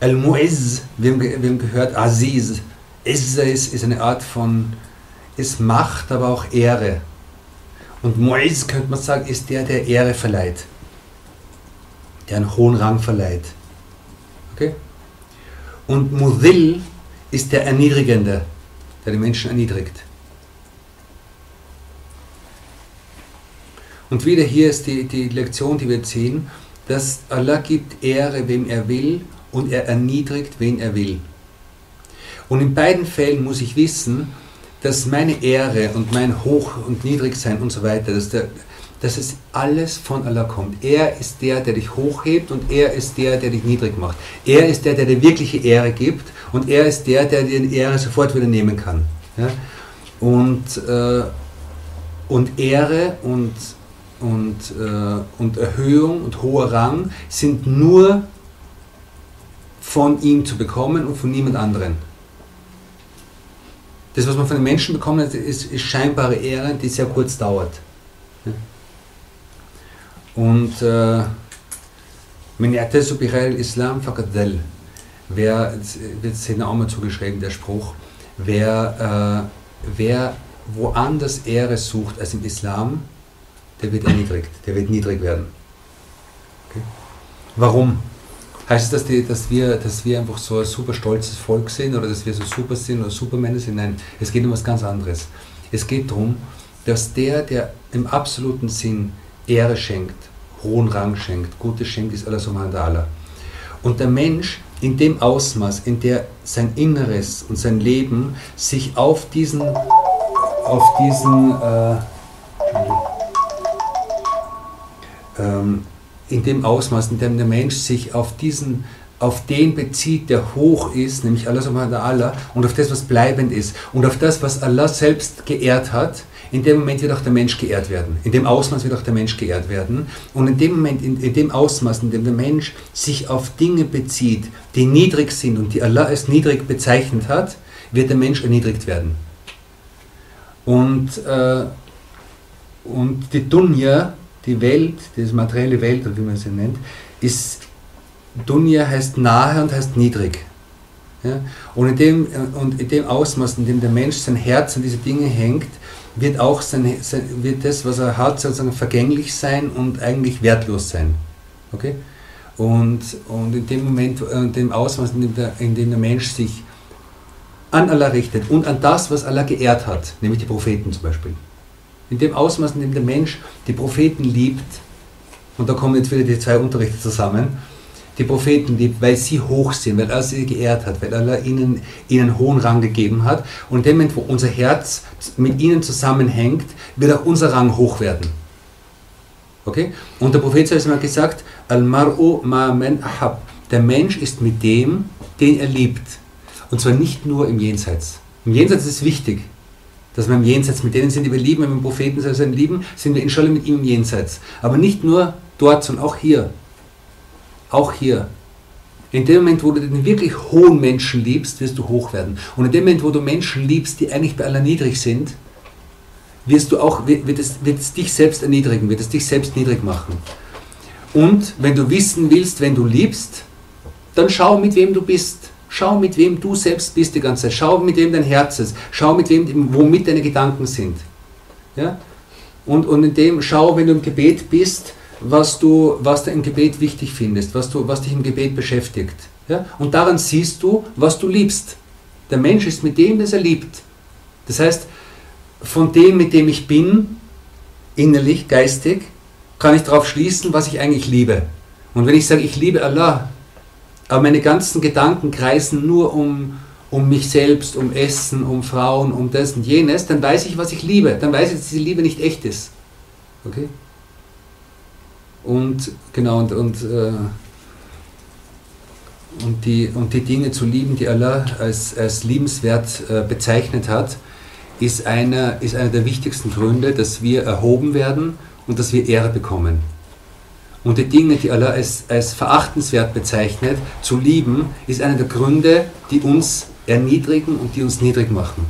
Al-Mu'izz, wir haben gehört, Aziz. Izza ist, ist eine Art von, ist Macht, aber auch Ehre. Und Mu'izz, könnte man sagen, ist der, der Ehre verleiht. Der einen hohen Rang verleiht. Okay? Und Mudhil ist der Erniedrigende, der die Menschen erniedrigt. Und wieder hier ist die, die Lektion, die wir ziehen, dass Allah gibt Ehre, wem er will und er erniedrigt, wen er will. Und in beiden Fällen muss ich wissen, dass meine Ehre und mein Hoch- und Niedrigsein und so weiter, dass, der, dass es alles von Allah kommt. Er ist der, der dich hochhebt und er ist der, der dich niedrig macht. Er ist der, der dir wirkliche Ehre gibt und er ist der, der dir die Ehre sofort wieder nehmen kann. Ja? Und, äh, und Ehre und, und, äh, und Erhöhung und hoher Rang sind nur von ihm zu bekommen und von niemand anderen. Das, was man von den Menschen bekommt, ist, ist scheinbare Ehre, die sehr kurz dauert. Und äh, Islam Wer, wird es auch mal zugeschrieben, der Spruch, wer, äh, wer woanders Ehre sucht als im Islam, der wird erniedrigt, der wird niedrig werden. Okay? Warum? Heißt es, dass, dass, wir, dass wir einfach so ein super stolzes Volk sind oder dass wir so super sind oder Supermänner sind? Nein, es geht um was ganz anderes. Es geht darum, dass der, der im absoluten Sinn Ehre schenkt, hohen Rang schenkt, Gutes schenkt, ist Allah subhanahu wa ta'ala. Und der Mensch in dem Ausmaß, in der sein Inneres und sein Leben sich auf diesen, auf diesen äh, ähm, in dem Ausmaß, in dem der Mensch sich auf diesen auf den bezieht, der hoch ist, nämlich Allah subhanahu wa ta'ala, und auf das, was bleibend ist, und auf das, was Allah selbst geehrt hat, in dem Moment wird auch der Mensch geehrt werden. In dem Ausmaß wird auch der Mensch geehrt werden. Und in dem Moment, in, in dem Ausmaß, in dem der Mensch sich auf Dinge bezieht, die niedrig sind und die Allah als niedrig bezeichnet hat, wird der Mensch erniedrigt werden. Und, äh, und die Dunya, die Welt, die materielle Welt, oder wie man sie nennt, ist, Dunya heißt nahe und heißt niedrig. Ja? Und, in dem, und in dem Ausmaß, in dem der Mensch sein Herz an diese Dinge hängt, wird auch sein, sein, wird das, was er hat, sozusagen vergänglich sein und eigentlich wertlos sein. Okay? Und, und in dem Moment, in dem Ausmaß, in dem, der, in dem der Mensch sich an Allah richtet und an das, was Allah geehrt hat, nämlich die Propheten zum Beispiel, in dem Ausmaß, in dem der Mensch die Propheten liebt, und da kommen jetzt wieder die zwei Unterrichte zusammen, die Propheten liebt, weil sie hoch sind, weil er sie geehrt hat, weil er ihnen, ihnen hohen Rang gegeben hat. Und dem Moment, wo unser Herz mit ihnen zusammenhängt, wird auch unser Rang hoch werden. Okay? Und der Prophet hat gesagt, Al-Mar'u ma man ahab. Der Mensch ist mit dem, den er liebt. Und zwar nicht nur im Jenseits. Im Jenseits ist es wichtig dass wir im Jenseits mit denen sind, die wir lieben, wenn wir Propheten sein lieben, sind wir inshallah mit ihm im Jenseits. Aber nicht nur dort, sondern auch hier. Auch hier. In dem Moment, wo du den wirklich hohen Menschen liebst, wirst du hoch werden. Und in dem Moment, wo du Menschen liebst, die eigentlich bei aller niedrig sind, wirst du auch, wird es, wird es dich selbst erniedrigen, wird es dich selbst niedrig machen. Und wenn du wissen willst, wenn du liebst, dann schau, mit wem du bist. Schau, mit wem du selbst bist die ganze Zeit. Schau, mit wem dein Herz ist. Schau, mit wem, womit deine Gedanken sind. Ja? Und, und in dem, schau, wenn du im Gebet bist, was du, was du im Gebet wichtig findest, was, du, was dich im Gebet beschäftigt. Ja? Und daran siehst du, was du liebst. Der Mensch ist mit dem, das er liebt. Das heißt, von dem, mit dem ich bin, innerlich, geistig, kann ich darauf schließen, was ich eigentlich liebe. Und wenn ich sage, ich liebe Allah, aber meine ganzen Gedanken kreisen nur um, um mich selbst, um Essen, um Frauen, um das und jenes, dann weiß ich, was ich liebe. Dann weiß ich, dass diese Liebe nicht echt ist. Okay? Und genau, und, und, äh, und, die, und die Dinge zu lieben, die Allah als, als liebenswert äh, bezeichnet hat, ist einer, ist einer der wichtigsten Gründe, dass wir erhoben werden und dass wir Ehre bekommen. und die Dinge, die Allah als, als verachtenswert bezeichnet, zu lieben, ist einer der Gründe, die uns erniedrigen und die uns niedrig machen.